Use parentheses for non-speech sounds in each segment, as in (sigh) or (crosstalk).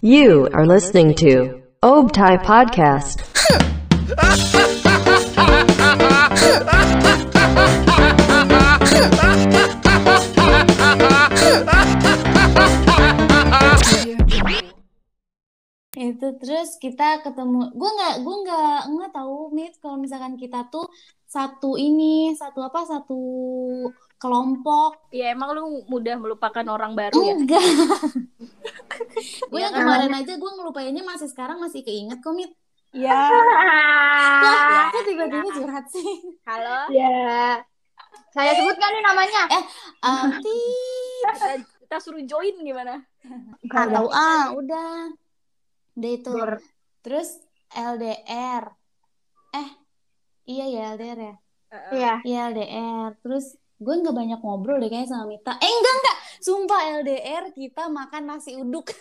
You are listening to Obtai Podcast. itu terus kita ketemu gue nggak gue nggak nggak tahu mit kalau misalkan kita tuh satu ini satu apa satu kelompok Ya emang lu mudah melupakan orang baru ya. enggak gue Iya yang kan? kemarin aja gue ngelupainnya masih sekarang masih keinget kok mit Ya. lah kok tiba-tiba curhat sih Halo. Ya. Saya sebutkan nih namanya. eh um, tit. Kita, kita suruh join gimana? tahu ah udah udah itu Ber- terus LDR eh iya ya LDR ya Iya. Iya LDR. Terus gue nggak banyak ngobrol deh kayaknya sama Mita. Eh enggak enggak. Sumpah LDR kita makan nasi uduk. (laughs)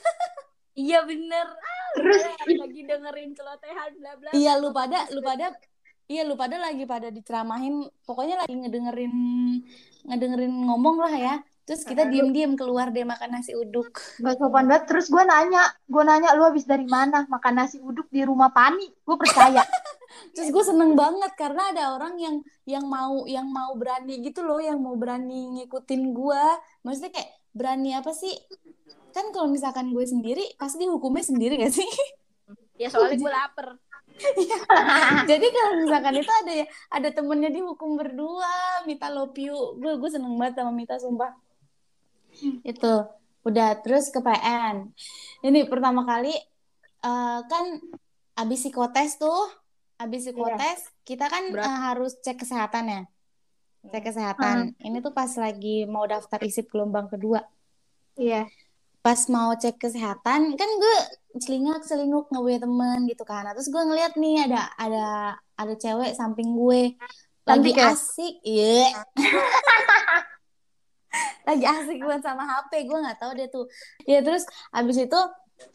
Iya bener. Ah, Terus lagi dengerin celotehan bla bla. iya lu pada lu pada iya lu pada lagi pada diceramahin. Pokoknya lagi ngedengerin ngedengerin ngomong lah ya. Terus kita diem-diem keluar deh makan nasi uduk. Gak sopan banget. Terus gue nanya, gue nanya lu habis dari mana? Makan nasi uduk di rumah Pani. Gue percaya. (laughs) Terus gue seneng banget karena ada orang yang yang mau yang mau berani gitu loh, yang mau berani ngikutin gue. Maksudnya kayak berani apa sih? Kan kalau misalkan gue sendiri pasti hukumnya sendiri gak sih? Ya soalnya gue (laughs) lapar. Jadi kalau misalkan itu ada ya ada temennya dihukum berdua, Mita you. Gue gue seneng banget sama Mita sumpah. Itu udah terus ke PN. Ini pertama kali eh, kan abis psikotes tuh, abis psikotes kita kan Berat. eh, harus cek kesehatan ya. Cek kesehatan. Ini tuh pas lagi mau daftar isip gelombang kedua. Iya. Pas mau cek kesehatan kan gue celingak selinguk nggak punya temen gitu kan. Nah, terus gue ngeliat nih ada ada ada cewek samping gue lagi ya? asik, iya. (laughs) lagi asik banget sama HP gue nggak tahu dia tuh. Ya terus abis itu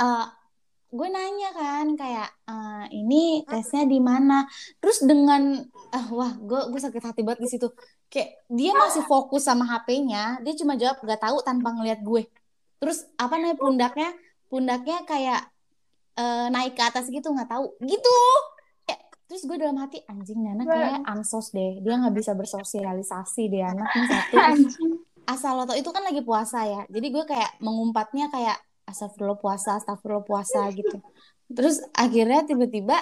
eh, gue nanya kan kayak eh, ini tesnya di mana? Terus dengan ah wah gue gue sakit hati banget di situ. Kayak dia masih fokus sama HP-nya, dia cuma jawab gak tahu tanpa ngeliat gue. Terus apa namanya pundaknya? Pundaknya kayak eh, naik ke atas gitu nggak tahu gitu. Kayak, terus gue dalam hati anjing Nana kayak ansos deh. Dia nggak bisa bersosialisasi deh anak satu. (laughs) Asal lo tau itu kan lagi puasa ya. Jadi gue kayak mengumpatnya kayak astagfirullah puasa, astagfirullah puasa gitu. Terus akhirnya tiba-tiba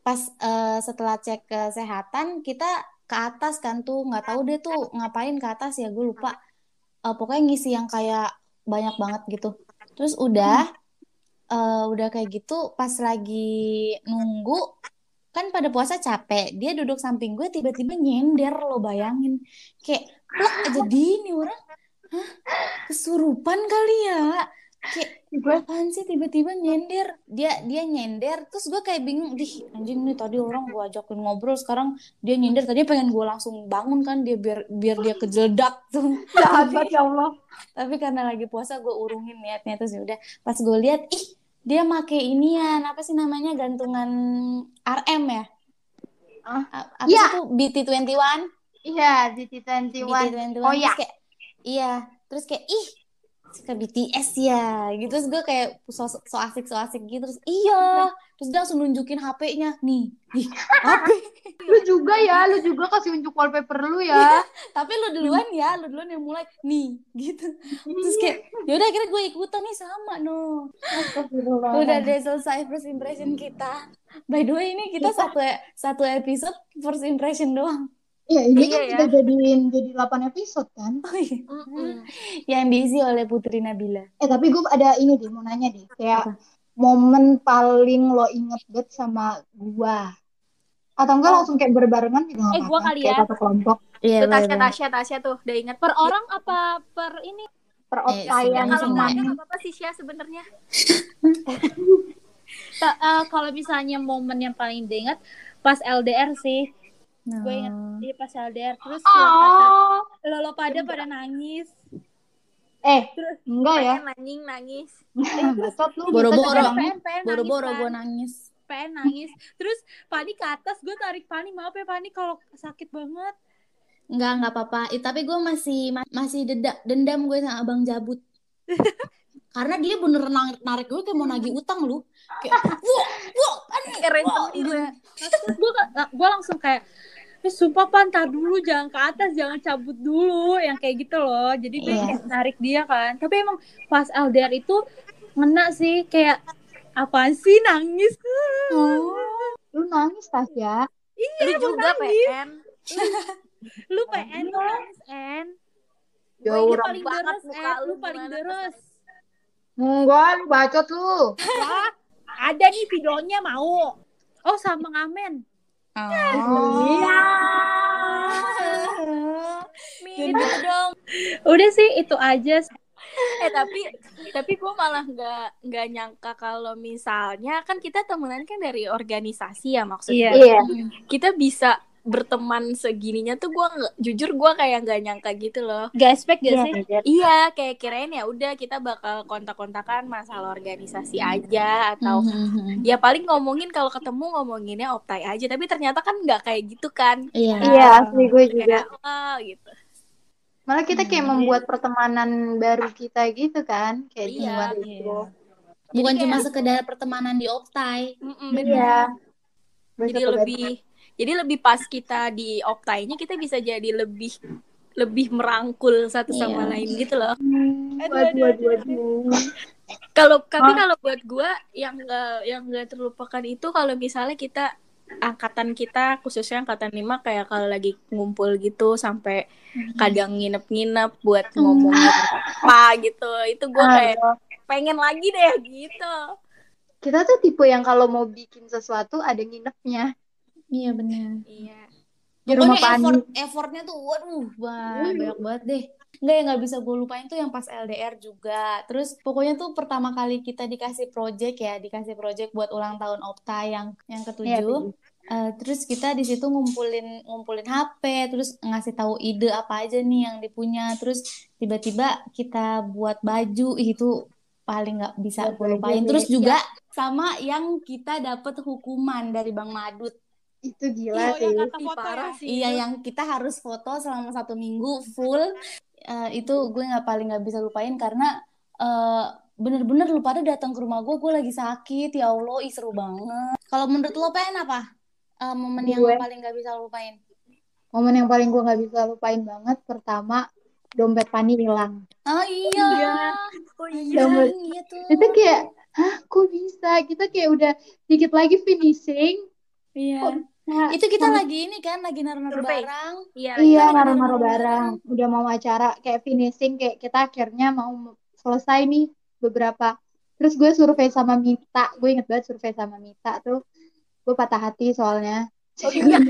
pas eh, setelah cek kesehatan kita ke atas kan tuh nggak tahu deh tuh ngapain ke atas ya gue lupa. Eh, pokoknya ngisi yang kayak banyak banget gitu. Terus udah eh, udah kayak gitu pas lagi nunggu kan pada puasa capek dia duduk samping gue tiba-tiba nyender lo bayangin kayak plak aja di ini orang kesurupan kali ya kayak Gue apaan sih tiba-tiba nyender dia dia nyender terus gue kayak bingung dih anjing nih tadi orang gue ajakin ngobrol sekarang dia nyender tadi pengen gue langsung bangun kan dia biar biar dia kejeledak tuh (laughs) jahat banget ya Allah. tapi karena lagi puasa gue urungin niatnya terus ya udah pas gue lihat ih dia make inian apa sih namanya gantungan RM ya Ah. Apa Iya. sih tuh BT21 Iya, di T21. BT21 Oh ya. kayak iya terus kayak ih suka BTS ya gitu. Terus gue kayak so, so asik so asik gitu. Terus iya. Terus dia langsung nunjukin HP-nya nih ih HP Lu juga ya, lu juga kasih unjuk wallpaper lu ya. tapi lu duluan ya lu duluan yang mulai nih gitu. Terus kayak yaudah akhirnya gue ikutan nih sama no. Udah deh selesai first impression kita. By the way ini kita satu satu episode first impression doang Iya, ini Iya kan ya. kita jadiin jadi 8 episode kan. oh, iya. Mm-mm. (laughs) yang diisi oleh Putri Nabila Eh, tapi gue ada ini deh, mau nanya deh. Kayak momen paling lo inget banget sama gua. Atau enggak langsung kayak berbarengan juga Eh, gua kali Kayak ya. satu kelompok. iya Tuh Tasya, Tasya, Tasya tuh udah inget. Per orang apa per ini? Per Eh, sebenarnya Kalau nggak ada apa-apa sih Syah sebenarnya. (laughs) Eh, kalau misalnya momen yang paling diingat pas LDR sih gue inget di pas LDR terus kata Oh, lo lo pada pada nangis eh, Terus- enggak ya. Nangis (laughs) nangis. Bacot lu. Boro-boro boro-boro nangis, gue nangis pengen nangis terus Pani ke atas gue tarik Pani maaf ya Pani kalau sakit banget Enggak, enggak apa-apa. Eh, tapi gue masih ma- masih deda- dendam gue sama Abang Jabut. (laughs) karena dia bener narik, narik gue kayak mau nagih utang lu. Kayak wah aneh. Keren ya. gue gue langsung kayak eh, sumpah pan tar dulu jangan ke atas jangan cabut dulu. Yang kayak gitu loh. Jadi gue kayak narik dia kan. Tapi emang pas LDR itu ngena sih kayak apaan sih nangis Oh. Lu nangis Tasya. iya Lu juga nangis. PN. lu PN lu Ya Gue orang paling deres lu paling deres Enggak, lu bacot lu. Wah, ada nih videonya mau oh sama ngamen Oh. Iya. Gitu dong. udah sih itu aja eh tapi tapi gue malah nggak nggak nyangka kalau misalnya kan kita temenan kan dari organisasi ya maksudnya Iya. kita bisa berteman segininya tuh gue jujur gue kayak nggak nyangka gitu loh gak expect gak Iya, sih iya kayak kirain ya udah kita bakal kontak-kontakan masalah organisasi aja atau Mhm. ya paling ngomongin kalau ketemu ngomonginnya optai aja tapi ternyata kan nggak kayak gitu kan Iya. Iya, asli gue juga. kayak oh, gitu Malah kita kayak membuat pertemanan baru kita gitu kan, kayak di Iya, luar iya. itu. Bukan Jadi cuma kayak- sekedar pertemanan di Optai. Mm-mm, Iya. bener. Gue jadi lebih jadi lebih pas kita di optainya kita bisa jadi lebih lebih merangkul satu sama Iya. lain gitu loh waduh. kalau tapi Ah. kalau buat gua yang nggak yang nggak terlupakan itu kalau misalnya kita angkatan kita khususnya angkatan lima kayak kalau lagi ngumpul gitu sampai kadang nginep-nginep buat ngomongin apa gitu itu gua kayak Aduh. pengen lagi deh gitu Kita tuh tipe yang kalau mau bikin sesuatu ada nginepnya. Iya benar. iya Di rumah Pokoknya Pani. effort effortnya tuh waduh ba- banyak banget deh. Enggak yang nggak bisa gue lupain tuh yang pas LDR juga. Terus pokoknya tuh pertama kali kita dikasih project ya, dikasih project buat ulang tahun Opta yang yang Iya, ketujuh. Eh, terus kita di situ ngumpulin ngumpulin HP, terus ngasih tahu ide apa aja nih yang dipunya. Terus tiba-tiba kita buat baju itu paling nggak bisa gue lupain. Terus juga sama yang kita dapat hukuman dari Bang Madut. Itu gila Oh, sih. yang foto parah ya? sih Iya, yang kita harus foto selama satu minggu full. Eh, itu gue nggak paling nggak bisa lupain karena eh, bener-bener lu pada datang ke rumah gue, gue lagi sakit. Ya Allah, ih seru banget. Kalau menurut lo PN apa? Eh, momen yang Gue. paling nggak bisa lu lupain? Momen yang paling gue nggak bisa lupain banget pertama dompet Pani hilang. Oh iya. Iya. oh iya Dompet. Iya tuh. Itu kayak, hah kok bisa? Kita kayak udah dikit lagi finishing. Iya. Nah, Itu kita lagi ini kan, lagi naruh-naruh barang. iya Iya, naruh-naruh naruh barang. Udah mau acara kayak finishing, kayak kita akhirnya mau selesai nih beberapa. Terus gue survei sama Mita. Gue inget banget survei sama Mita tuh. Gue patah hati soalnya. Oh iya. (laughs)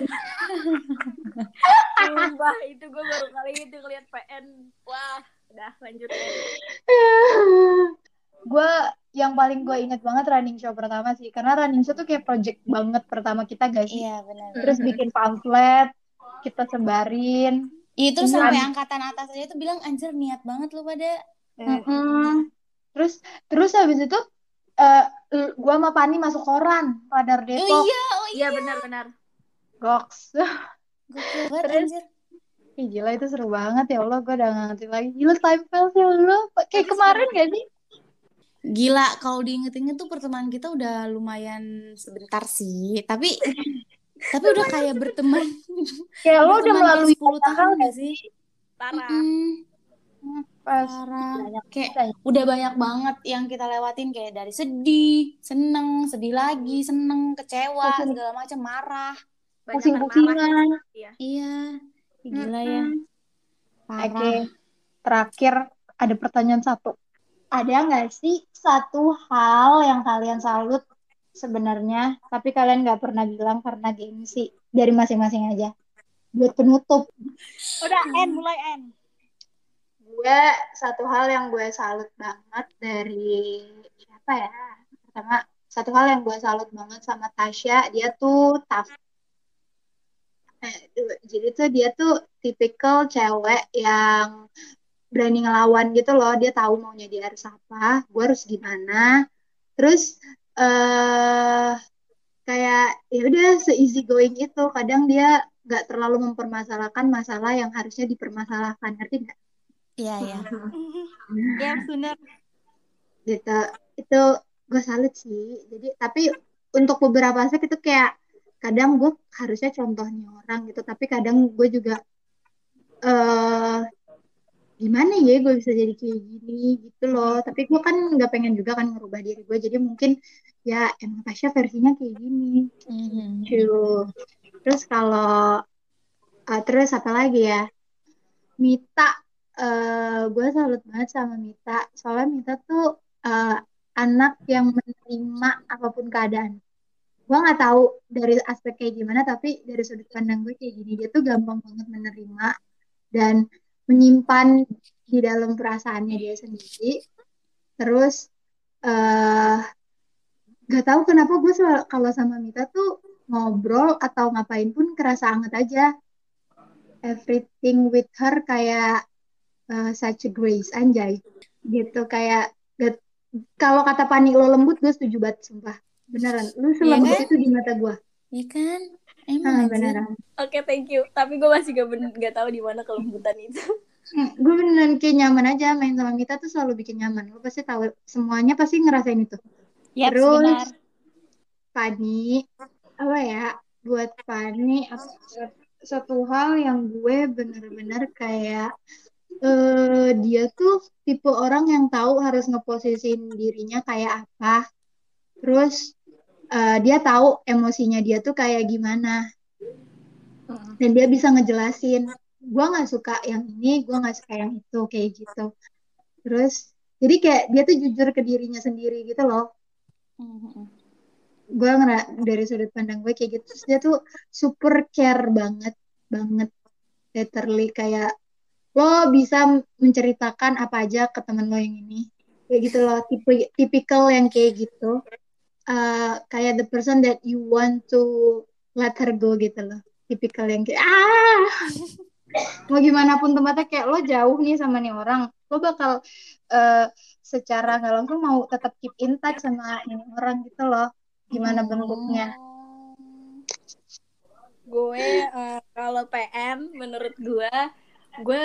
Sumpah, itu gue baru kali itu ngeliat PN. Wah, udah lanjut. (laughs) gue yang paling gue inget banget running show pertama sih. Karena running show tuh kayak project banget pertama kita sih? Iya, benar. Terus bikin pamflet, kita sebarin. Iya, terus sampai angkatan atas aja tuh bilang anjir niat banget lu pada. Mm-mm. Terus terus habis itu eh gue sama Pani masuk koran Radar Oh Depok. iya, oh iya. Iya benar-benar. Goks. Gokil banget Terus? anjir. Ih, gila itu seru banget ya Allah gue udah gak ngerti lagi. Gila time file ya Allah. Kayak kemarin gak sih? Gila, kalau diinget-inget tuh pertemanan kita udah lumayan sebentar sih. Tapi (laughs) tapi udah kayak berteman. Kayak lo udah melalui 10 tahun gak sih? Parah. Mm-mm, Pas parah. banyak Kayak banyak. udah banyak banget yang kita lewatin kayak dari sedih, seneng, sedih lagi, seneng, kecewa, Pusing. segala macam, marah. Pusing-pusingan. Iya, Ih, gila ya. Oke, terakhir ada pertanyaan satu. Ada nggak sih satu hal yang kalian salut sebenarnya, tapi kalian nggak pernah bilang karena gengsi dari masing-masing aja? Buat penutup, Udah N mulai N. gue satu hal yang gue salut banget dari siapa ya? Pertama, satu hal yang gue salut banget sama Tasya, dia tuh tough. Eh, jadi tuh dia tuh tipikal cewek yang berani ngelawan gitu loh. Dia tahu maunya dia harus apa, gue harus gimana. Terus eh kayak ya udah se-easy going itu. Kadang dia nggak terlalu mempermasalahkan masalah yang harusnya dipermasalahkan. Ngerti nggak? Iya, iya. (laughs) Ya benar. gitu itu gue salut sih jadi tapi untuk beberapa aspek itu kayak kadang gue harusnya contohnya orang gitu tapi kadang gue juga eh gimana ya gue bisa jadi kayak gini gitu loh. Tapi gue kan nggak pengen juga kan merubah diri gue. Jadi mungkin ya emang Tasya versinya kayak gini. Mhm. Gitu. terus kalau eh, terus apa lagi ya? Mita eh gue salut banget sama Mita. Soalnya Mita tuh eh, anak yang menerima apa pun keadaan. Gue nggak tahu dari aspek kayak gimana tapi dari sudut pandang gue kayak gini dia tuh gampang banget menerima. Dan menyimpan di dalam perasaannya dia sendiri. Terus eh gak tahu kenapa gue kalau sama Mita tuh ngobrol atau ngapain pun kerasa anget aja. Everything with her kayak eh, such a grace anjay. Gitu kayak kalau kata Pani lo lembut gue setuju banget sumpah. Beneran lu selembut kan? itu di mata gue Iya kan? Ah, Emang beneran Oke, thank you. Tapi gue masih gak, ben- gak tahu di mana kelembutan itu. Hmm, gue beneran kayak nyaman aja main sama Mita tuh selalu bikin nyaman lo pasti tahu semuanya pasti ngerasain itu Yaps, Terus benar. Fani, apa ya? Buat Fani, apa- satu hal yang gue bener-bener kayak eh dia tuh tipe orang yang tahu harus ngeposisiin dirinya kayak apa. Terus eh, dia tahu emosinya dia tuh kayak gimana. Dan dia bisa ngejelasin. Gue nggak suka yang ini, gue nggak suka yang itu, kayak gitu. Terus, jadi kayak dia tuh jujur ke dirinya sendiri gitu loh Mhm. gue ngera dari sudut pandang gue kayak gitu terus dia tuh super care banget banget literally kayak lo bisa menceritakan apa aja ke temen lo yang ini kayak gitu loh tipe tipikal yang kayak gitu Eh, kayak the person that you want to let her go gitu loh. Tipikal yang kayak ah! (laughs) Mau gimana pun tempatnya kayak lo jauh nih sama nih orang lo bakal eh, secara nggak langsung mau tetap keep in touch sama ini orang gitu loh. Gimana bentuknya? Gue eh, kalau PM menurut gue gue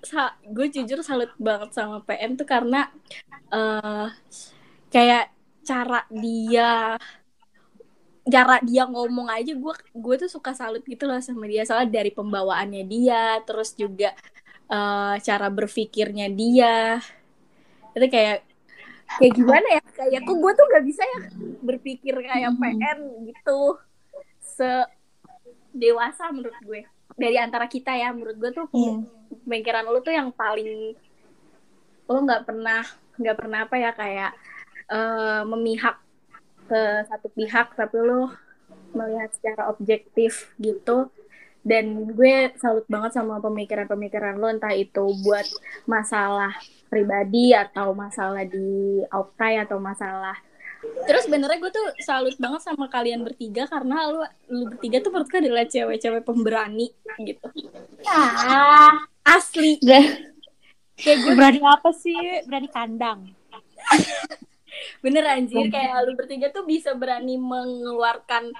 sa- gue jujur salut banget sama PM tuh karena eh kayak cara dia cara dia ngomong aja gue gue tuh suka salut gitu loh sama dia. Soalnya dari pembawaannya dia terus juga eh, cara berpikirnya dia. Itu kayak kayak gimana ya? Kayak kok gue tuh nggak bisa ya berpikir kayak PN gitu. Se dewasa menurut gue. Dari antara kita ya menurut gue tuh Iya. pemikiran lu tuh yang paling lo nggak pernah nggak pernah apa ya kayak eh, memihak ke satu pihak tapi lo melihat secara objektif gitu. Dan gue salut banget sama pemikiran-pemikiran lo entah itu buat masalah pribadi atau masalah di Optai atau masalah. Terus benernya gue tuh salut banget sama kalian bertiga karena lu lu bertiga tuh menurut gue adalah cewek-cewek pemberani gitu. Ah, asli. Kayak gue Berani apa sih? Berani kandang. (laughs) bener anjir. Kayak lu bertiga tuh bisa berani mengeluarkan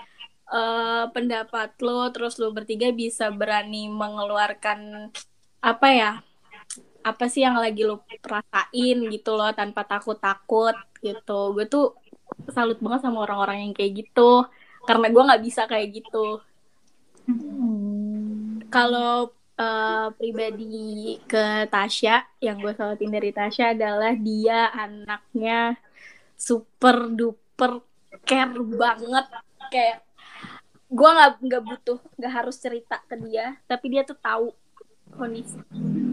eh, pendapat lo terus lu bertiga bisa berani mengeluarkan apa ya apa sih yang lagi lo rasain gitu loh tanpa takut-takut gitu. Gue tuh salut banget sama orang-orang yang kayak gitu karena gue nggak bisa kayak gitu. Kalau eh, pribadi ke Tasya yang gue salutin dari Tasya adalah dia anaknya super duper care banget. Kayak gue nggak nggak butuh nggak harus cerita ke dia tapi dia tuh tahu kondisi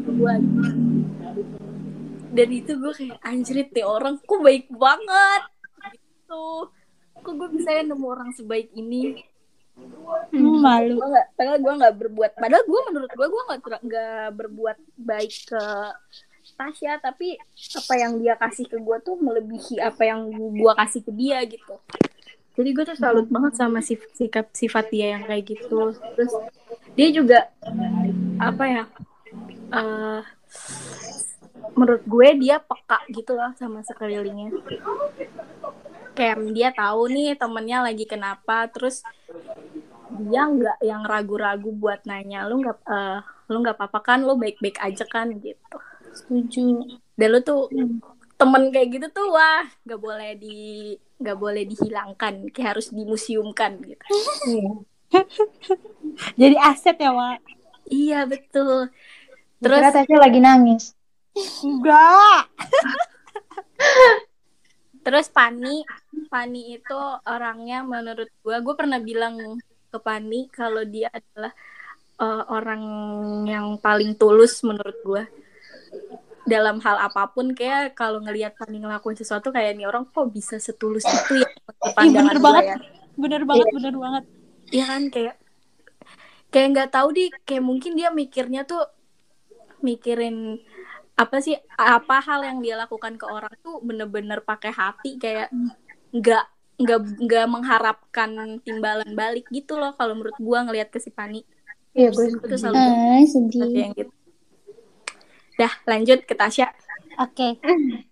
gue dan itu gue kayak anjrit nih orang kok baik banget? Gitu. Kok gue bisa ya nemu orang sebaik ini? Hmm, malu. gue nggak padahal gue nggak berbuat padahal gue menurut gue gue nggak nggak berbuat baik ke Tasya tapi apa yang dia kasih ke gue tuh melebihi apa yang gue kasih ke dia gitu. Jadi gue tuh salut banget sama sif- sikap sifat dia yang kayak gitu. Terus dia juga apa ya eh menurut gue dia peka gitu lah sama sekelilingnya. Kayak dia tahu nih temennya lagi kenapa terus dia nggak yang ragu-ragu buat nanya lu nggak eh, lu nggak apa-apa kan? Lu baik-baik aja kan? Gitu setuju. dan lu tuh temen kayak gitu tuh wah nggak boleh di nggak boleh dihilangkan kayak harus dimuseumkan gitu (laughs) Jadi aset ya, Wak? iya betul Terus Tasya lagi nangis. Enggak. (laughs) terus Pani Pani itu orangnya menurut gua gue pernah bilang ke Pani kalau dia adalah eh, orang yang paling tulus menurut gua dalam hal apa pun kayak kalau ngelihat Pani ngelakuin sesuatu kayak nih orang kok bisa setulus itu ya pandangan bener banget. ya Bener banget, bener banget. Iya kan kayak kayak nggak tahu di kayak mungkin dia mikirnya tuh mikirin apa sih apa hal yang dia lakukan ke orang tuh bener-bener pakai hati kayak nggak nggak nggak mengharapkan timbalan balik gitu loh kalau menurut gua ngelihat ke si Pani Iya, gue selalu Ah, sedih. yang gitu dah lanjut ke Tasya Oke. (clears throat)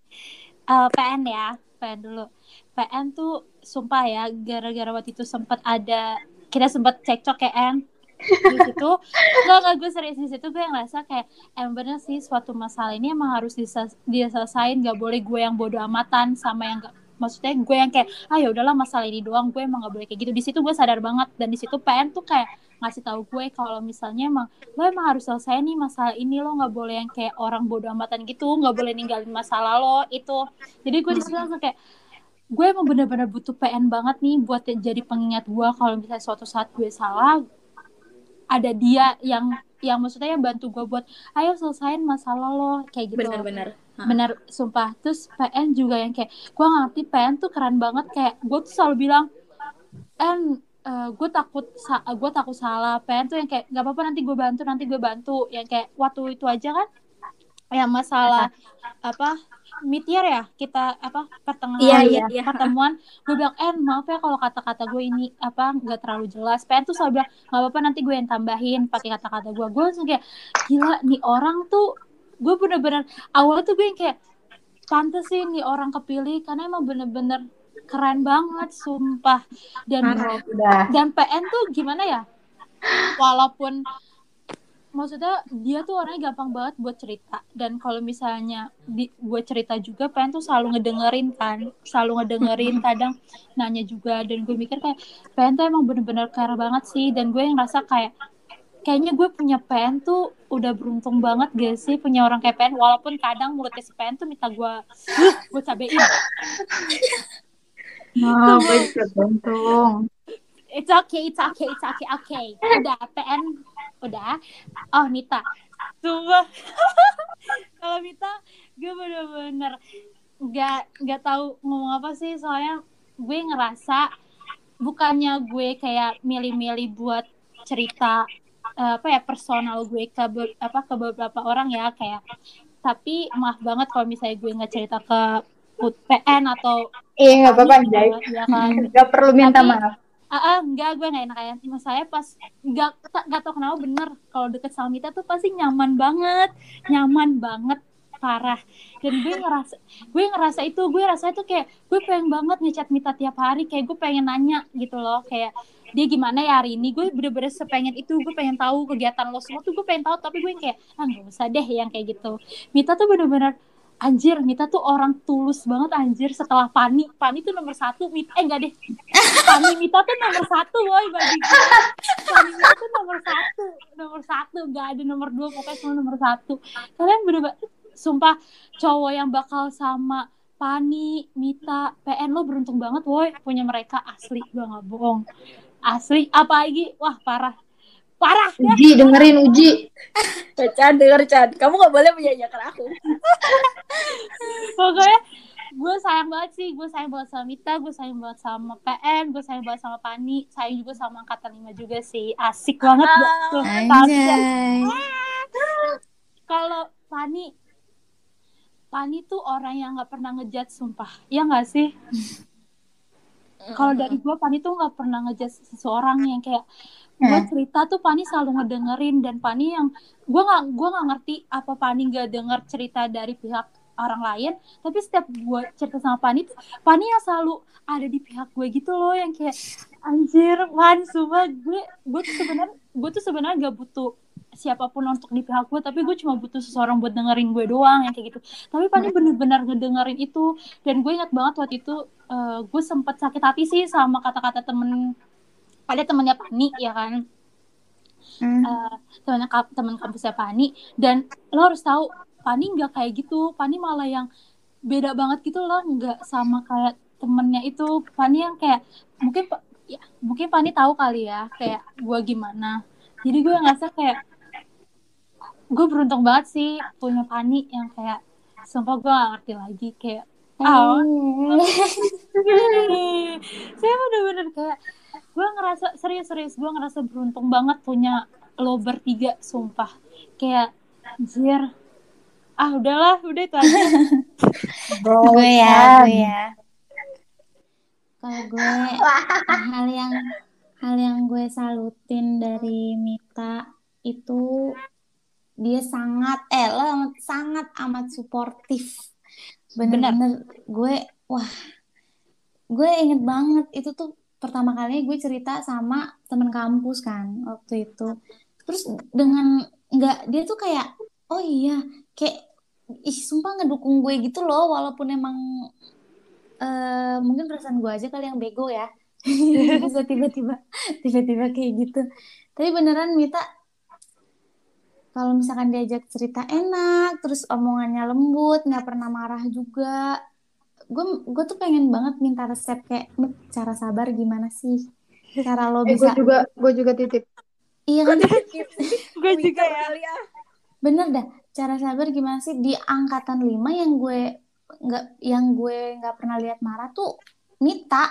Eh, PN ya, PN dulu. PN tuh sumpah ya, gara-gara waktu itu sempat ada kita sempat cekcok ya En di situ (laughs) nggak nggak gue serius di situ gue ngerasa kayak emang bener sih suatu masalah ini emang harus disel- diselesain gak boleh gue yang bodoh amatan sama yang gak maksudnya gue yang kayak ah ya udahlah masalah ini doang gue emang gak boleh kayak gitu. Di situ gue sadar banget dan di situ PN tuh kayak ngasih tahu gue kalau misalnya emang lo emang harus selesai nih masalah ini lo nggak boleh yang kayak orang bodoh amatan gitu nggak boleh ninggalin masalah lo itu. Jadi gue di situ langsung kayak gue emang bener-bener butuh PN banget nih buat jadi pengingat gue kalau misalnya suatu saat gue salah ada dia yang yang maksudnya yang bantu gue buat ayo selesain masalah lo kayak gitu. Bener-bener bener sumpah. Terus PN juga yang kayak gue ngerti PN tuh keren banget. Kayak gue tuh selalu bilang en eh, gue takut sa- gue takut salah. PN tuh yang kayak nggak apa-apa nanti gue bantu nanti gue bantu. Yang kayak waktu itu aja kan? Yang masalah apa year ya kita apa pertengahan Iya, iya, iya. pertemuan gue bilang en maaf ya kalau kata-kata gue ini apa nggak terlalu jelas. PN tuh selalu bilang nggak apa-apa nanti gue yang tambahin pakai kata-kata gue gue langsung kayak gila nih orang tuh gue bener-bener awalnya tuh gue yang kayak pantes sih nih orang kepilih karena emang bener-bener keren banget sumpah. Dan dan PN tuh gimana ya? Walaupun maksudnya dia tuh orangnya gampang banget buat cerita. Dan kalau misalnya di buat cerita juga PN tuh selalu ngedengerin kan selalu ngedengerin (laughs) kadang nanya juga. Dan gue mikir kayak PN tuh emang bener-bener care banget sih. Dan gue yang ngerasa kayak kayaknya gue punya PN tuh udah beruntung banget gak sih punya orang kayak PN walaupun kadang mulutnya si PN tuh minta gue "Huh, gue cabein Nah, gue juga beruntung. It's okay, it's okay, it's okay, okay. Udah, PN, udah. Oh, Mita. Coba. (laughs) Kalau Mita, gue bener-bener nggak nggak tahu ngomong apa sih soalnya gue ngerasa bukannya gue kayak milih-milih buat cerita eh, apa ya personal gue ke be- apa ke beberapa orang ya kayak tapi maaf banget kalau misalnya gue nggak cerita ke Put- PN atau Iya, nggak apa-apa, Kami, Jai. ya kan (laughs) Nggak perlu minta Tapi- maaf. Ah, ah, enggak, gue gak enak kayak Mas saya pas enggak gak tau kenapa bener kalau deket sama Mita tuh pasti nyaman banget, nyaman banget parah. Dan gue ngerasa gue ngerasa itu, gue rasa itu kayak gue pengen banget ngechat Mita tiap hari, kayak gue pengen nanya gitu loh, kayak dia gimana ya hari ini? Gue bener-bener sepengen itu gue pengen tahu kegiatan lo semua tuh gue pengen tahu tapi gue yang kayak ah nggak usah deh yang kayak gitu. Mita tuh bener-bener anjir Mita tuh orang tulus banget anjir setelah Pani Pani tuh nomor satu Mita eh enggak deh. Pani Mita tuh nomor satu boy bagi gue. Pani Mita tuh nomor satu nomor satu gak ada nomor dua pokoknya semua nomor satu. Kalian bener sumpah cowok yang bakal sama Pani, Mita, PN lo beruntung banget woi. Punya mereka asli gue nggak bohong. Asli apa lagi? Wah parah. Parah ya. Uji, dengerin Uji. Chan denger Chan. Kamu gak boleh menyanyikan aku. Pokoknya gue sayang banget sih. Gue sayang banget sama Mita gue sayang banget sama PN gue sayang banget sama Pani. Sayang juga sama angkatan 5 juga sih. Asik banget gue kalau Pani Pani tuh orang yang nggak pernah ngejudge sumpah. Ya nggak sih? Kalau dari gue Pani tuh nggak pernah ngejudge seseorang yang kayak gue cerita tuh Pani selalu ngedengerin dan Pani yang gue nggak gue nggak ngerti apa Pani nggak denger cerita dari pihak orang lain. Tapi setiap gue cerita sama Pani tuh Pani yang selalu ada di pihak gue gitu loh yang kayak anjir Wan sumpah. Gue gue tuh sebenarnya gue tuh sebenarnya gak butuh siapa pun untuk di pihak gue tapi gue cuma butuh seseorang buat dengerin gue doang yang kayak gitu. Tapi Pani bener-bener ngedengerin itu dan gue ingat banget waktu itu eh, gue sempet sakit hati sih sama kata-kata temen ada temennya Pani ya kan? Hmm. eh, kap- temen kampusnya Pani dan lo harus tahu Pani nggak kayak gitu. Pani malah yang beda banget gitu loh nggak sama kayak temennya itu. Pani yang kayak mungkin ya mungkin Pani tahu kali ya kayak gue gimana. Jadi gue ngerasa kayak gue beruntung banget sih punya Pani yang kayak sumpah gue gak ngerti lagi kayak Hmm. (laughs) saya bener-bener kayak gue ngerasa serius-serius gue ngerasa beruntung banget punya lo bertiga sumpah. Kayak anjir. Ah udahlah udah itu aja. (laughs) Gue ya, gue ya. Kalau gue hal yang hal yang gue salutin dari Mita itu dia sangat eh lo sangat amat suportif. Bener-bener gue wah gue inget banget. Itu tuh pertama kali gue cerita sama temen kampus kan waktu itu. Terus dengan nggak dia tuh kayak oh iya kayak ih sumpah ngedukung gue gitu loh walaupun emang eh mungkin perasaan gue aja kali yang bego ya. (laughs) Bisa tiba-tiba tiba-tiba kayak gitu. Tapi beneran Mita kalau misalkan diajak cerita enak terus omongannya lembut nggak pernah marah juga. Gue gue tuh pengen banget minta resep kayak "Mit, cara sabar gimana sih? Cara lo Eh, gue bisa juga gue juga titip. iya kan? Gue juga (laughs) ya. Bener dah cara sabar gimana sih? Di angkatan 5 yang gue nggak yang gue nggak pernah lihat marah tuh Mita.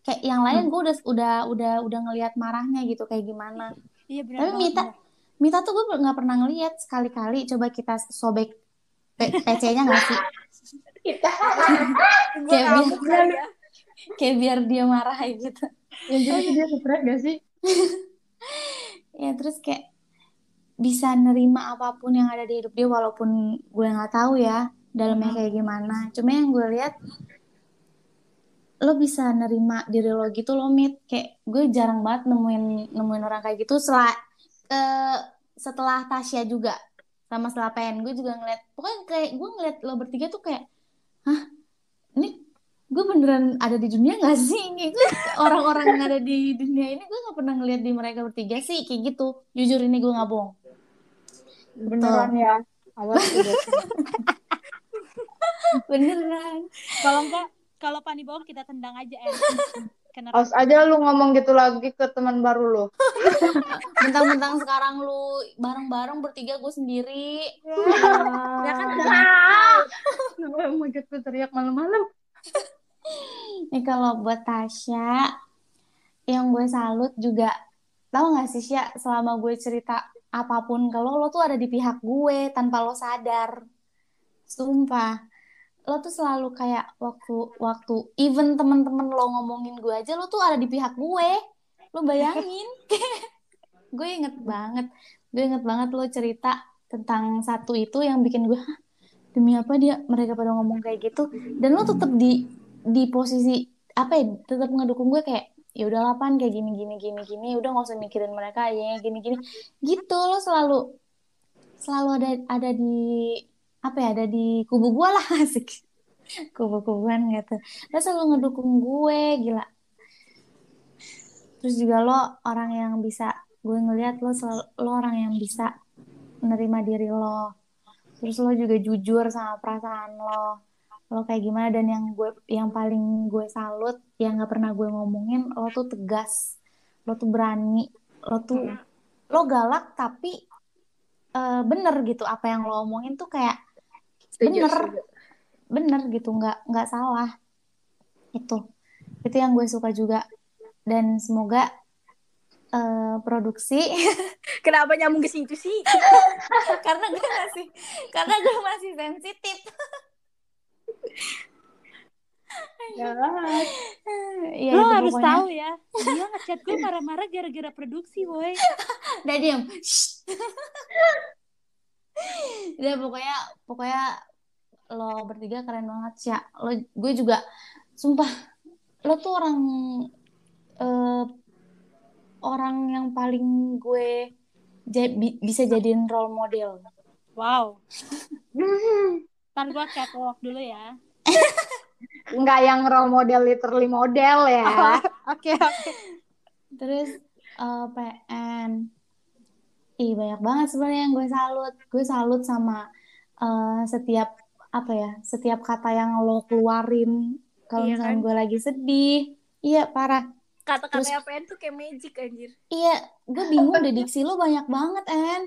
Kayak yang lain gue udah udah udah udah ngelihat marahnya gitu kayak gimana. Iya bener tapi banget, Mita. Mita tuh gue nggak pernah ngelihat sekali-kali. Coba kita sobek PC-nya nggak sih? (laughs) Gue Kayak biar- kali kayak biar dia marah gitu. Yang jadi dia stres gak sih? (laughs) ya terus kayak bisa nerima apa pun yang ada di hidup dia walaupun gue nggak tahu ya dalamnya kayak gimana. Cuma yang gue lihat lo bisa nerima diri lo gitu lo mit. Kayak gue jarang banget nemuin nemuin orang kayak gitu. Setelah eh, setelah Tasya juga sama setelah PN gue juga ngeliat pokoknya kayak gue ngeliat lo bertiga tuh kayak hah? Ini gue beneran ada di dunia gak sih gue (laughs) orang-orang yang ada di dunia ini gue nggak pernah ngeliat di mereka bertiga sih kayak gitu. Jujur ini gue nggak bohong. Beneran ya. Awas (laughs) beneran. Kalau enggak kalau Pani bohong kita tendang aja ya Kena Awas aja lu ngomong gitu lagi ke teman baru lu. (laughs) mentang-mentang sekarang lu bareng-bareng bertiga gue sendiri. Ya. Kan? Oh my god, gue teriak malam-malam. (laughs) Nih kalau buat Tasya yang gue salut juga tahu gak sih Sya selama gue cerita apa pun kalau lo tuh ada di pihak gue tanpa lo sadar. Sumpah lo tuh selalu kayak waktu waktu even temen-temen lo ngomongin gue aja lo tuh ada di pihak gue. Lo bayangin. (laughs) Gue inget banget. Gue inget banget lo cerita tentang satu itu yang bikin gue "Hah, demi apa dia mereka pada ngomong kayak gitu? Dan lo tetap di di posisi apa ya tetap ngedukung gue kayak ya udah pan kayak gini gini gini gini udah nggak usah mikirin mereka ya gini gini. Gitu lo selalu selalu ada ada di apa ya ada di kubu gue lah (laughs) asik. Kubu-kubuan gitu. Lo selalu ngedukung gue gila. Terus juga lo orang yang bisa gue ngelihat lo selalu, lo orang yang bisa menerima diri lo. Terus lo juga jujur sama perasaan lo. Lo kayak gimana dan yang gue yang paling gue salut yang nggak pernah gue ngomongin lo tuh tegas. Lo tuh berani. Lo tuh lo galak tapi eh, bener gitu. Apa yang lo omongin tuh kayak Setuju, bener. setuju. bener gitu nggak nggak salah. Itu itu yang gue suka juga. Dan semoga eh, produksi (laughs) Kenapa nyambung ke situ sih? (laughs) karena gue masih karena gue masih sensitif. Jahat. (laughs) ya lo harus pokoknya. tahu ya. Dia ngechat gue marah-marah gara-gara produksi boy udah diem udah pokoknya pokoknya lo bertiga keren banget sih lo gue juga sumpah lo tuh orang eh, orang yang paling gue ja- bi- bisa jadiin role model. Wow. (laughs) Ntar gue catwalk dulu ya. (laughs) Nggak yang role model literally model ya. (laughs) Oke, oke. Terus eh, PN. Ih, banyak banget sebenarnya yang gue salut. Gue salut sama eh, setiap apa ya, setiap kata yang lo keluarin kalau Iya misalnya kan? gue lagi sedih. Iya, parah. Kata-kata PN tuh kayak magic anjir. Iya, gue bingung deh diksi lo banyak banget, En.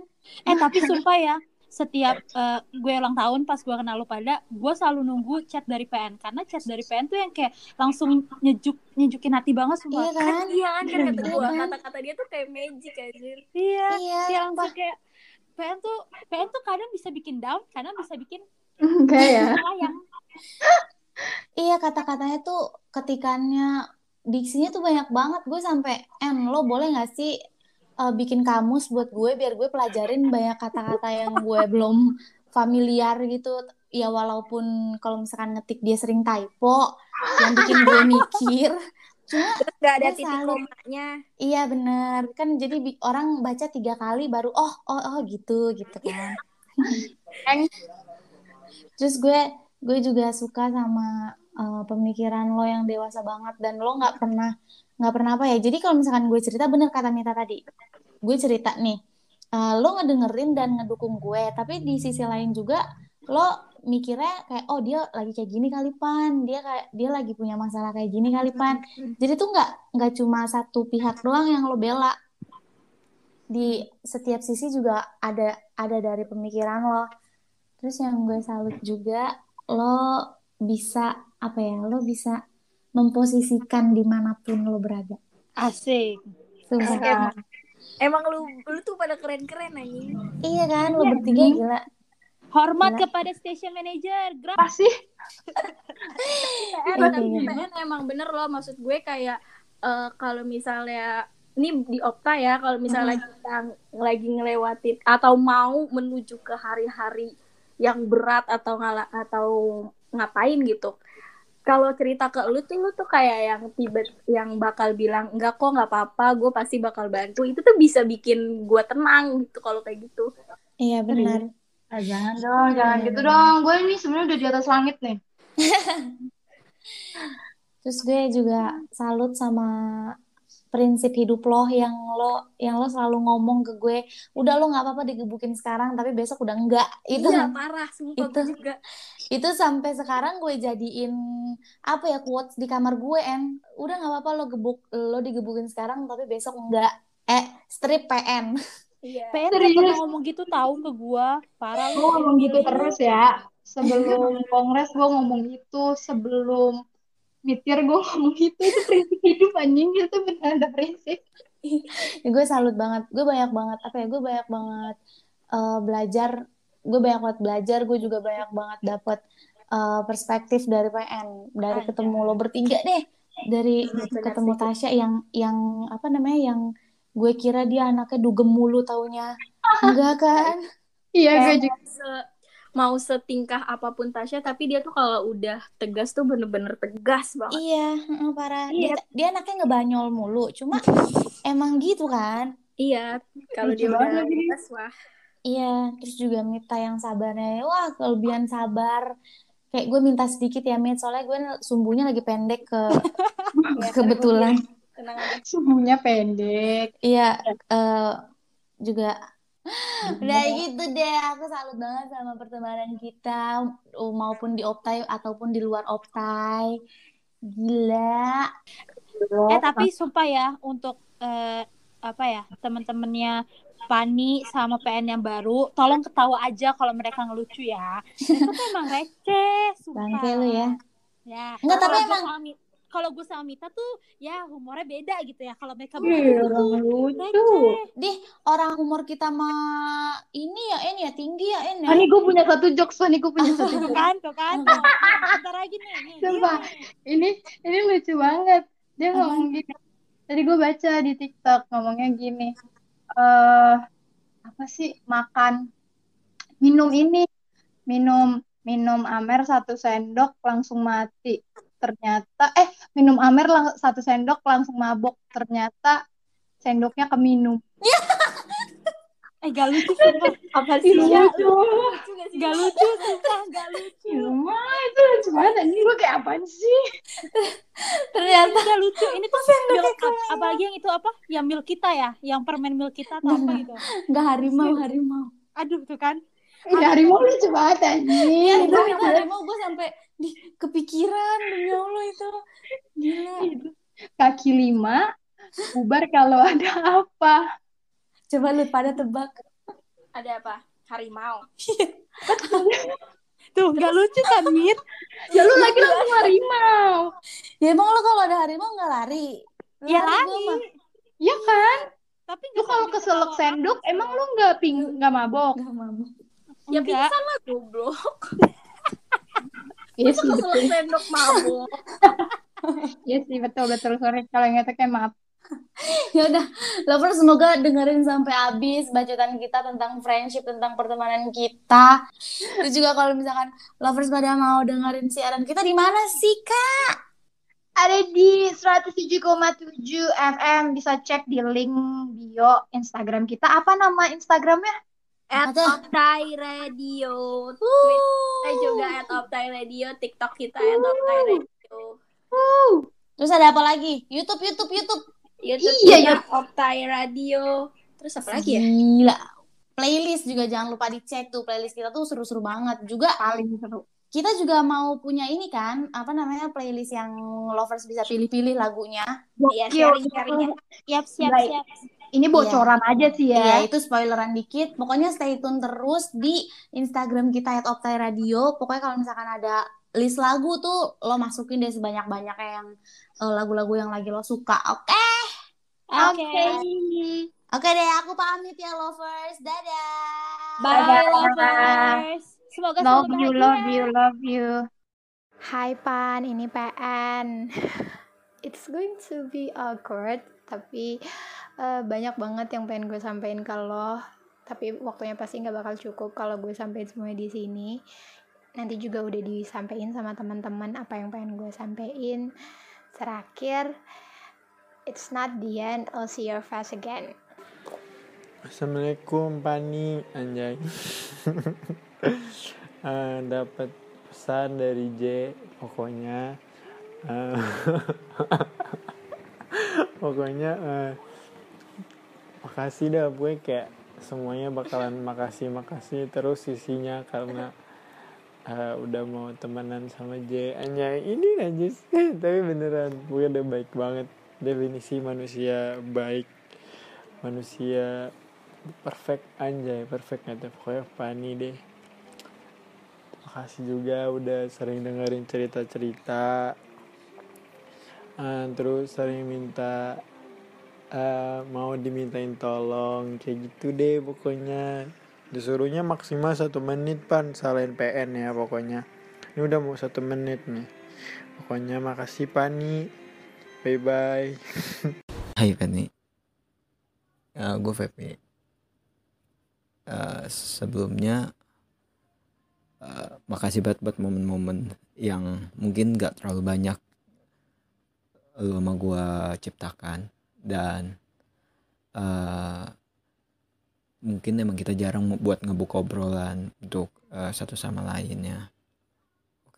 Eh tapi sumpah ya, setiap eh, gue ulang tahun pas gue kenal lu pada, gue selalu nunggu chat dari PN karena chat dari PN tuh yang kayak langsung nyejuk nyejukin hati banget sumpah. Iya kan? Iya kan kan kata Iya kan? kata-kata dia tuh kayak magic anjir. Iya, Iya, sumpah. langsung kayak PN tuh PN tuh kadang bisa bikin down, kadang bisa bikin Enggak ya. (laughs) sayang. Iya, kata-katanya tuh ketikannya diksinya tuh banyak banget. Gue sampai, En, lo boleh gak sih eh, bikin kamus buat gue biar gue pelajarin banyak kata-kata yang gue belum familiar gitu. Ya walaupun kalau misalkan ngetik dia sering typo, yang bikin gue mikir. Cuma Terus gak ada titik komanya. iya bener kan jadi orang baca tiga kali baru oh oh oh gitu gitu kan. Terus gue gue juga suka sama uh, pemikiran lo yang dewasa banget dan lo nggak pernah nggak pernah apa ya. Jadi kalau misalkan gue cerita bener kata Mita tadi, gue cerita nih, uh, lo ngedengerin dan ngedukung gue, tapi di sisi lain juga lo mikirnya kayak oh dia lagi kayak gini kali pan, dia kayak dia lagi punya masalah kayak gini kali pan. Jadi tuh nggak nggak cuma satu pihak doang yang lo bela. Di setiap sisi juga ada ada dari pemikiran lo. Terus yang gue salut juga lo bisa apa ya? Lo bisa memposisikan di mana pun lo berada. Asik. Sumpah. Emang, emang lu lu tuh pada keren-keren anjing. Iya kan, lo bertiga gila. Hormat Gila. kepada station manager. Grab. PN, Iya, tapi iya. PN emang bener loh maksud gue kayak eh, kalau misalnya ini di Opta ya kalau misalnya kita lagi ngelewatin atau mau menuju ke hari-hari yang berat atau ngala atau ngapain gitu kalau cerita ke lu tuh lu tuh kayak yang tiba yang bakal bilang enggak kok nggak apa-apa gue pasti bakal bantu itu tuh bisa bikin gue tenang gitu kalau kayak gitu Iya benar. Ah, jangan dong, jangan gitu dong. Gue ini sebenarnya udah di atas langit nih. (laughs) Terus gue juga salut sama prinsip hidup lo yang lo yang lo selalu ngomong ke gue, udah lo nggak apa-apa digebukin sekarang, tapi besok udah enggak. Itu iya parah sumpah itu- gue juga itu sampai sekarang gue jadiin apa ya quotes di kamar gue en udah nggak apa-apa lo gebuk lo digebukin sekarang tapi besok enggak eh strip PN iya PN gak pernah ngomong gitu tahu ke gua. Parah Gue lu. ngomong gitu terus ya. Sebelum kongres gue ngomong gitu, sebelum mitir gue ngomong gitu. Itu prinsip hidup anjing, itu benar ada prinsip. (laughs) Ya, gue salut banget gue banyak banget apa ya gue banyak banget eh, belajar gue banyak banget belajar gue juga banyak banget dapet eh, perspektif dari PN dari Anjay. ketemu lo bertiga deh dari Benar ketemu. Tasya yang yang apa namanya yang gue kira dia anaknya dugem mulu taunya (laughs) enggak kan Iya, gue juga. Mau se- mau setingkah apa pun Tasya tapi dia tuh kalau udah tegas tuh bener-bener tegas banget iya heeh, parah Iya. dia dia anaknya ngebanyol mulu cuma emang gitu kan iya kalau dia udah tegas wah Iya, terus juga Mita yang sabarnya. Wah, kelebihan sabar. Kayak gue minta sedikit ya, Mit. Soalnya gue sumbunya lagi pendek ke (laughs) kebetulan. tenang aja Semuanya pendek. Iya, eh, juga (laughs) udah gitu deh. Aku salut banget sama pertemanan kita maupun di Optai ataupun di luar Optai. Gila. Eh tapi sumpah ya untuk eh, apa ya teman-temannya Pani sama PN yang baru, tolong ketawa aja kalau mereka ngelucu ya. Tuh emang receh, sumpah. Bangke lu ya. Ya. Enggak, tapi emang- kalau gue sama Mita tuh ya humornya beda gitu ya. Kalau mereka berdua tuh orang lucu. Dih, orang umur kita mah ini ya, ini ya tinggi ya, ini ya. Ah, nih gue punya satu jokes, nih gue punya satu (laughs) jokes. kan, tuh kan. Bentar lagi nih. nih. Sumpah, ini ini lucu banget. Dia ngomong gini. Tadi gue baca di TikTok ngomongnya gini. Eh apa sih makan minum ini minum minum amer satu sendok langsung mati. Ternyata eh minum amer lang- satu sendok langsung mabok. Ternyata sendoknya keminum. (laughs) Eh gak lucu. Apa sih? Iya, Ya, lucu. lucu gak? Gak lucu sumpah gak lucu. Cuma itu lucu banget anjing gue kayak apaan sih? (laughs) Ternyata Gak lucu. Ini tuh milk, ap- apalagi yang itu apa? Yang milk kita ya, yang permen milk kita atau apa gitu. nggak harimau harimau. Aduh tuh kan. Iya, harimau lucu banget Iya anjing. itu itu harimau gue sampai di kepikiran demi Allah itu gila. Kaki lima, bubar kalau ada apa. Coba lu pada tebak. Ada apa? Harimau. (laughs) Tuh gak lucu kan Mit? Ya lu lagi langsung harimau. Ya emang lo kalau ada harimau nggak lari? Lu Ya lari. Iya kan? Tapi Lu kalau keselak sendok, emang lu nggak ping nggak mabok? Nggak mabuk. Ya pingsan lah goblok. (laughs) Iya sih Kalau betul. sendok mabuk. (laughs) Iya sih betul betul. Sorry kalau yang itu kayak maaf. (laughs) Ya udah, lovers semoga dengerin sampai habis bacotan kita tentang friendship, tentang pertemanan kita. Terus juga kalau misalkan lovers pada mau dengerin siaran kita di mana sih, Kak? Ada di 107,7 FM. Bisa cek di link bio Instagram kita. Apa nama Instagramnya? At? Optai Radio. Twitter juga at Optai Radio. TikTok kita at Optai Radio. Terus ada apa lagi? YouTube, YouTube, YouTube. YouTube Iya, kita Optai Radio. Terus apa lagi ya? Gila. Playlist juga jangan lupa dicek tuh playlist kita tuh seru-seru banget. Juga Paling seru. kita juga mau punya ini kan, apa namanya playlist yang lovers bisa pilih-pilih lagunya. Iya, sharing-sharing ya. Siap siap Baik. siap. Ini bocoran aja sih Iya, ya. itu spoileran dikit. Pokoknya stay tune terus di Instagram kita at Optai Radio. Pokoknya kalau misalkan ada list lagu tuh lo masukin deh sebanyak-banyaknya yang eh, lagu-lagu yang lagi lo suka. Oke. Oke. Oke deh, aku pamit ya lovers. Dadah. Bye Bye-bye. lovers. Semoga Love selalu you, bahagia. love you, love you. Hai Pan, ini PN. (laughs) It's going to be awkward, tapi eh, banyak banget yang pengen gue sampein ke lo. Tapi waktunya pasti nggak bakal cukup kalau gue sampein semuanya di sini. Nanti juga udah disampaikan sama teman-teman apa yang pengen gue sampein. Terakhir, it's not the end. I'll see your face again. Assalamualaikum Pani Anjay (laughs) Eh, dapat pesan dari J pokoknya eh, (laughs) pokoknya eh, makasih dah gue kayak semuanya bakalan makasih makasih terus isinya karena eh, udah mau temenan sama J Anjay ini najis (laughs) tapi beneran gue udah baik banget. Definisi manusia baik manusia perfect anjay perfect nggak tuh pokoknya funny deh. Makasih juga udah sering dengerin cerita-cerita. Eh, terus sering minta eh, mau dimintain tolong kayak gitu deh pokoknya. Disuruhnya maksimal satu menit pan. Salahin PN ya pokoknya. Ini udah mau satu menit nih. Pokoknya makasih Pani bye bye (laughs) Hai Fanny Eh, Gue Fepi Eh, Sebelumnya eh, Makasih banget buat momen-momen Yang mungkin gak terlalu banyak Lu sama gue ciptakan Dan eh, Mungkin emang kita jarang buat ngebuka obrolan Untuk eh, satu sama lainnya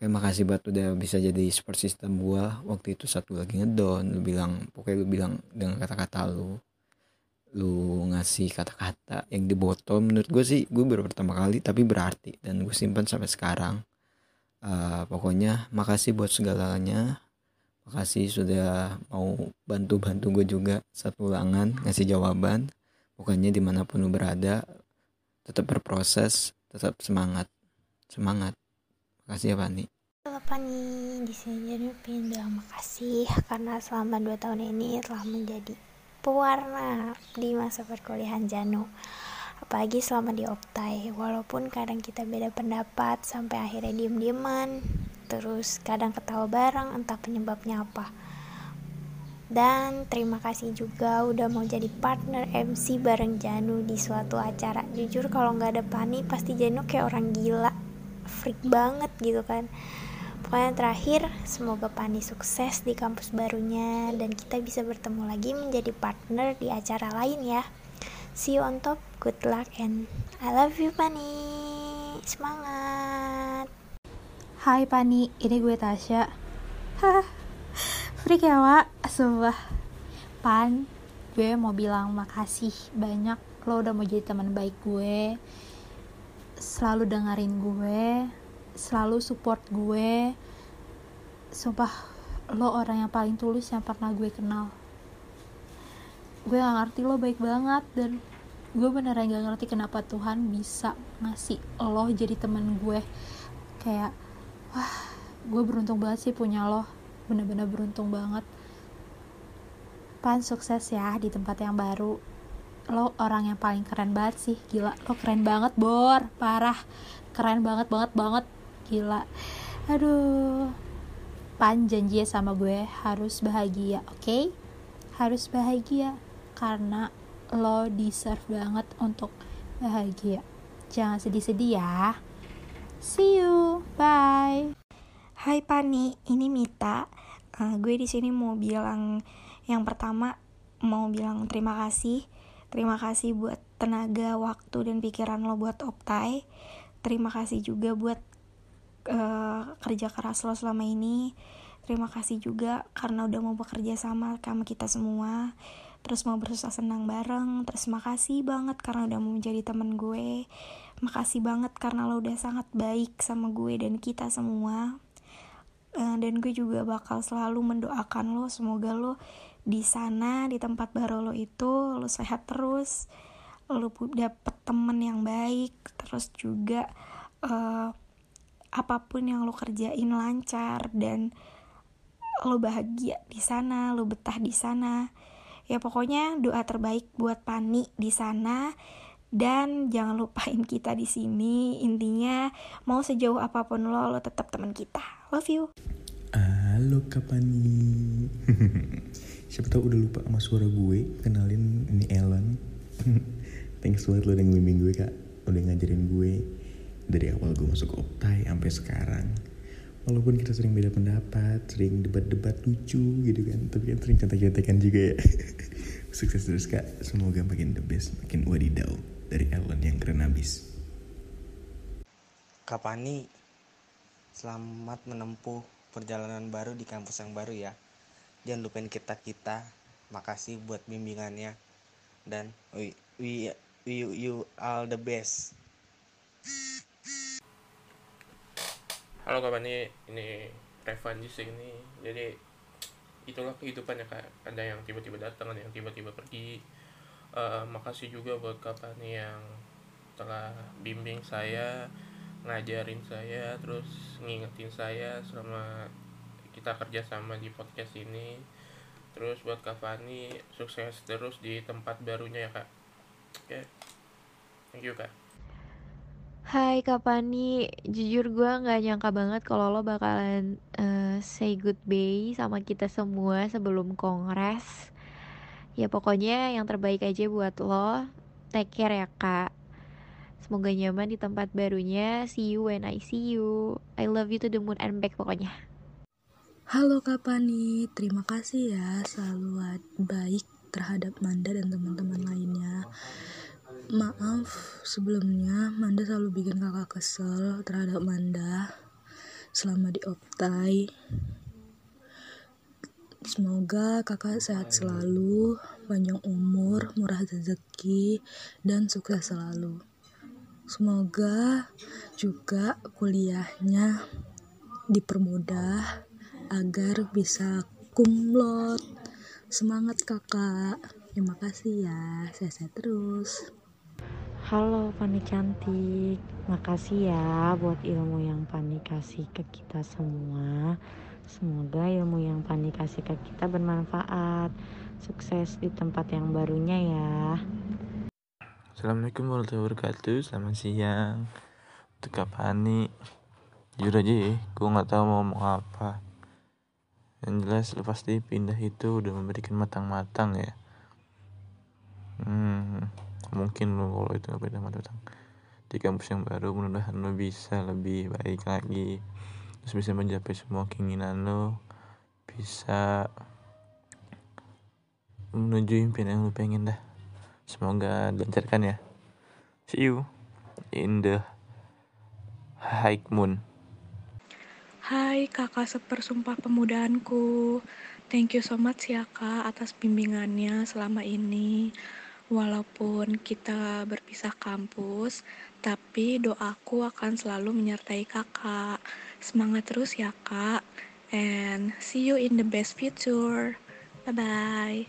Oke makasih banget udah bisa jadi support system gua. Waktu itu satu lagi ngedown lu bilang pokoknya lu bilang dengan kata-kata lu. Lu ngasih kata-kata yang di botol menurut gue sih gue baru pertama kali tapi berarti. Dan gue simpan sampai sekarang. Eh, pokoknya makasih buat segalanya makasih sudah mau bantu-bantu gue juga. Satu ulangan ngasih jawaban. Pokoknya di mana pun lu berada tetap berproses tetap semangat. Semangat. Makasih ya Fani. Halo Pani, di sini jadi pengen bilang makasih karena selama 2 tahun ini telah menjadi pewarna di masa perkuliahan Janu. Apalagi selama di Optai, walaupun kadang kita beda pendapat sampai akhirnya diem-dieman, terus kadang ketawa bareng entah penyebabnya apa. Dan terima kasih juga udah mau jadi partner MC bareng Janu di suatu acara. Jujur kalau nggak ada Pani pasti Janu kayak orang gila, freak banget gitu kan. Pokoknya terakhir, semoga Pani sukses di kampus barunya dan kita bisa bertemu lagi menjadi partner di acara lain ya. see you on top good luck and I love you Pani semangat Hai Pani, ini gue Tasya. Hah, freak ya Wak, sumpah. Pan, gue mau bilang makasih banyak lo udah mau jadi teman baik gue. Selalu dengerin gue, selalu support gue. Sumpah, lo orang yang paling tulus yang pernah gue kenal. Gue gak ngerti lo baik banget dan gue beneran gak ngerti kenapa Tuhan bisa ngasih lo jadi teman gue. Kayak wah gue beruntung banget sih punya lo. Bener-bener beruntung banget. Pan sukses ya di tempat yang baru. Lo orang yang paling keren banget sih. Gila lo keren banget bor. Parah. Keren banget banget banget. Gila. Aduh. Pan janji ya sama gue harus bahagia oke? Okay? harus bahagia karena lo deserve banget untuk bahagia. Jangan sedih-sedih ya See you, bye. Hai Pani, ini Mita. Uh, gue di sini mau bilang yang pertama mau bilang terima kasih. Terima kasih buat tenaga, waktu dan pikiran lo buat Optai. Terima kasih juga buat uh, kerja keras lo selama ini. Terima kasih juga karena udah mau bekerja sama sama kita semua. Terus mau bersusah senang bareng. Terus makasih banget karena udah mau menjadi temen gue. Makasih banget karena lo udah sangat baik sama gue dan kita semua. Uh, dan gue juga bakal selalu mendoakan lo semoga lo di sana di tempat baru lo itu lo sehat terus lo dapet temen yang baik terus juga uh, apa pun yang lo kerjain lancar dan lo bahagia di sana lo betah di sana ya pokoknya doa terbaik buat Pani di sana dan jangan lupain kita di sini. Intinya mau sejauh apa pun lo lo tetap teman kita. Love you. Halo kapani (laughs) siapa tahu udah lupa sama suara gue. Kenalin ini Ellen. (laughs) Thanks banget lo udah ngebimbing gue kak. Udah ngajarin gue. Dari awal gue masuk optai sampai sekarang. Walaupun kita sering beda pendapat sering debat-debat lucu gitu kan. Tapi kan sering cantik-cantikan juga ya. (laughs) Sukses terus kak. Semoga makin the best makin wadidaw dari Ellen yang keren abis. Kapani, selamat menempuh perjalanan baru di kampus yang baru ya. Jangan lupain kita-kita. Makasih buat bimbingannya. Dan we, we, we, you all the best. Halo Kapani, ini Revan di sini. Jadi itulah kehidupannya kak. Ada yang tiba-tiba datang, ada yang tiba-tiba pergi uh, makasih juga buat Kapani yang telah bimbing saya ngajarin saya terus ngingetin saya selama kita kerja sama di podcast ini. Terus buat Kapani sukses terus di tempat barunya ya kak. Oke. Okay. thank you kak. Hai Kapani, jujur gue nggak nyangka banget kalau lo bakalan uh, say goodbye sama kita semua sebelum kongres ya pokoknya yang terbaik aja buat lo. Take care ya kak. Semoga nyaman di tempat barunya. See you when I see you. I love you to the moon and back pokoknya. Halo Kapani, terima kasih ya. Selalu baik terhadap Manda dan teman-teman lainnya. Maaf sebelumnya Manda selalu bikin kakak kesel terhadap Manda selama di Optai. Semoga kakak sehat selalu, panjang umur, murah rezeki, dan sukses selalu. Semoga juga kuliahnya dipermudah agar bisa kumlot. Semangat kakak. Terima kasih ya. Sehat-sehat terus. Halo Pani cantik, makasih ya buat ilmu yang Pani kasih ke kita semua. Semoga ilmu yang Pani kasih ke kita bermanfaat. Sukses di tempat yang barunya ya. Assalamualaikum warahmatullahi wabarakatuh. Selamat siang. Untuk Kak Pani. Jujur aja ya, gue nggak tahu mau ngomong apa. Yang jelas lepas pasti pindah itu udah memberikan matang-matang ya. Hmm, mungkin lo kalau itu nggak beda matang di kampus yang baru mudah-mudahan lo bisa lebih baik lagi terus bisa mencapai semua keinginan lo. Bisa menuju impian yang lo pengen dah. Semoga dilancarkan ya. See you in the high moon. Hai kakak sepersumpah pemudaanku. Thank you so much ya kak atas bimbingannya selama ini. Walaupun kita berpisah kampus Tapi doaku akan selalu menyertai kakak Semangat terus ya kak. And see you in the best future. Bye bye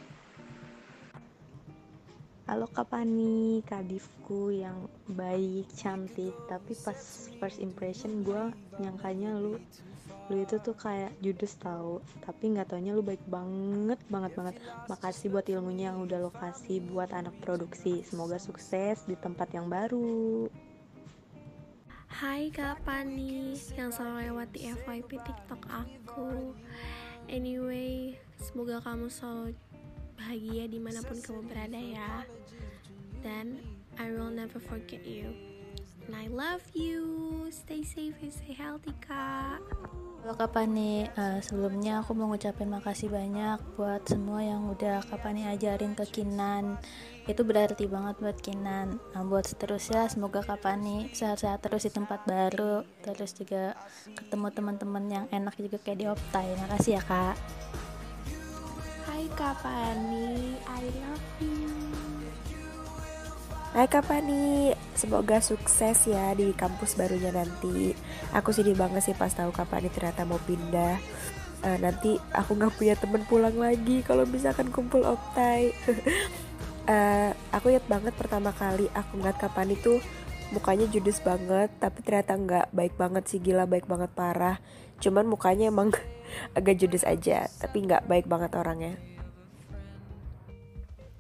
Halo Kak Pani, Divku yang baik, cantik. Tapi pas first impression gue nyangkanya lu Lu itu tuh kayak judes tau. Tapi nggak taunya lu baik banget, banget banget. Makasih buat ilmunya yang udah lo kasih buat anak produksi. Semoga sukses di tempat yang baru Hai Kak Pani yang selalu lewat di FYP TikTok aku. Anyway, semoga kamu selalu bahagia di mana pun kamu berada ya. Dan I will never forget you. And I love you. Stay safe and stay healthy kak. Halo Kak Pani, Eh, sebelumnya aku mau ngucapin makasih banyak buat semua yang udah Kak Pani ajarin ke Kinan. Itu berarti banget buat Kinan. Nah, Buat seterusnya semoga Kak Pani sehat-sehat terus di tempat baru. Terus juga ketemu teman-teman yang enak juga kayak di Optai. Makasih ya Kak. Hai Kak Pani, I love you. Hai Kak Pani, semoga sukses ya di kampus barunya nanti. Aku sedih banget sih pas tahu Kak Pani ternyata mau pindah. Eh, nanti aku nggak punya temen pulang lagi kalau misalkan kumpul optai. (laughs) Eh, aku ingat banget pertama kali aku ngeliat Kak Pani tuh mukanya judes banget, tapi ternyata nggak baik banget sih gila baik banget parah. Cuman mukanya emang (laughs) agak judes aja, tapi nggak baik banget orangnya.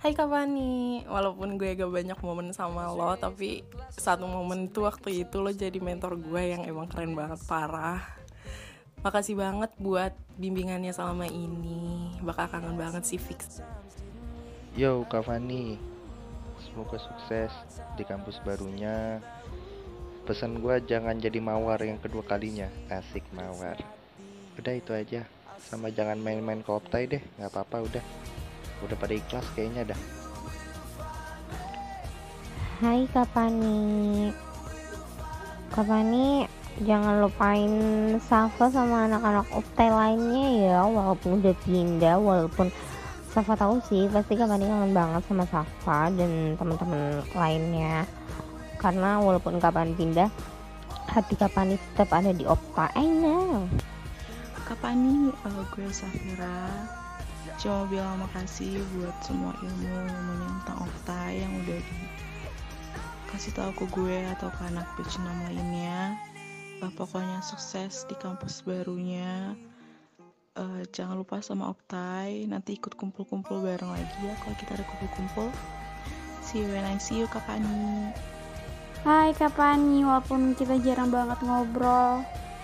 Hai Kak Fani, walaupun gue gak banyak momen sama lo, tapi satu momen itu waktu itu lo jadi mentor gue yang emang keren banget, parah. Makasih banget buat bimbingannya selama ini, bakal kangen banget sih fix. Yo Kak Fani, semoga sukses di kampus barunya. Pesan gue jangan jadi mawar yang kedua kalinya, asik mawar. Udah itu aja, sama jangan main-main ke optai deh, nggak apa-apa udah. Udah pada ikhlas kayaknya dah. Hai Kak Pani. Kak Pani jangan lupain Safa sama anak-anak optai lainnya ya walaupun udah pindah walaupun Safa tahu sih pasti Kak Pani kangen banget sama Safa dan teman-teman lainnya. Karena walaupun Kak Pani pindah hati Kak Pani tetap ada di opta. I know. Kak Pani, uh, gue Safira Cuma bilang makasih buat semua ilmu ngomongin tentang Okta yang udah dikasih tahu ke gue atau ke anak batch 6 lainnya. Uh, Pokoknya sukses di kampus barunya. Uh, Jangan lupa sama Optai Nanti ikut kumpul-kumpul bareng lagi ya Kalau kita ada kumpul-kumpul. See you when I see you Kak Pani. Hai Kak Pani, walaupun kita jarang banget ngobrol,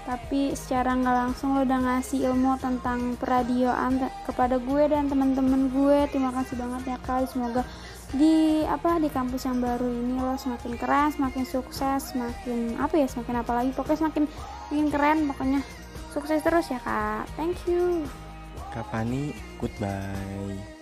tapi secara nggak langsung lo udah ngasih ilmu tentang peradioan kepada gue dan teman-teman gue. Terima kasih banget ya Kak. Semoga di apa di kampus yang baru ini lo semakin keren, semakin sukses, semakin apa ya, semakin apa lagi. Pokoknya semakin semakin keren. Pokoknya sukses terus ya Kak. Thank you. Kak Pani, goodbye.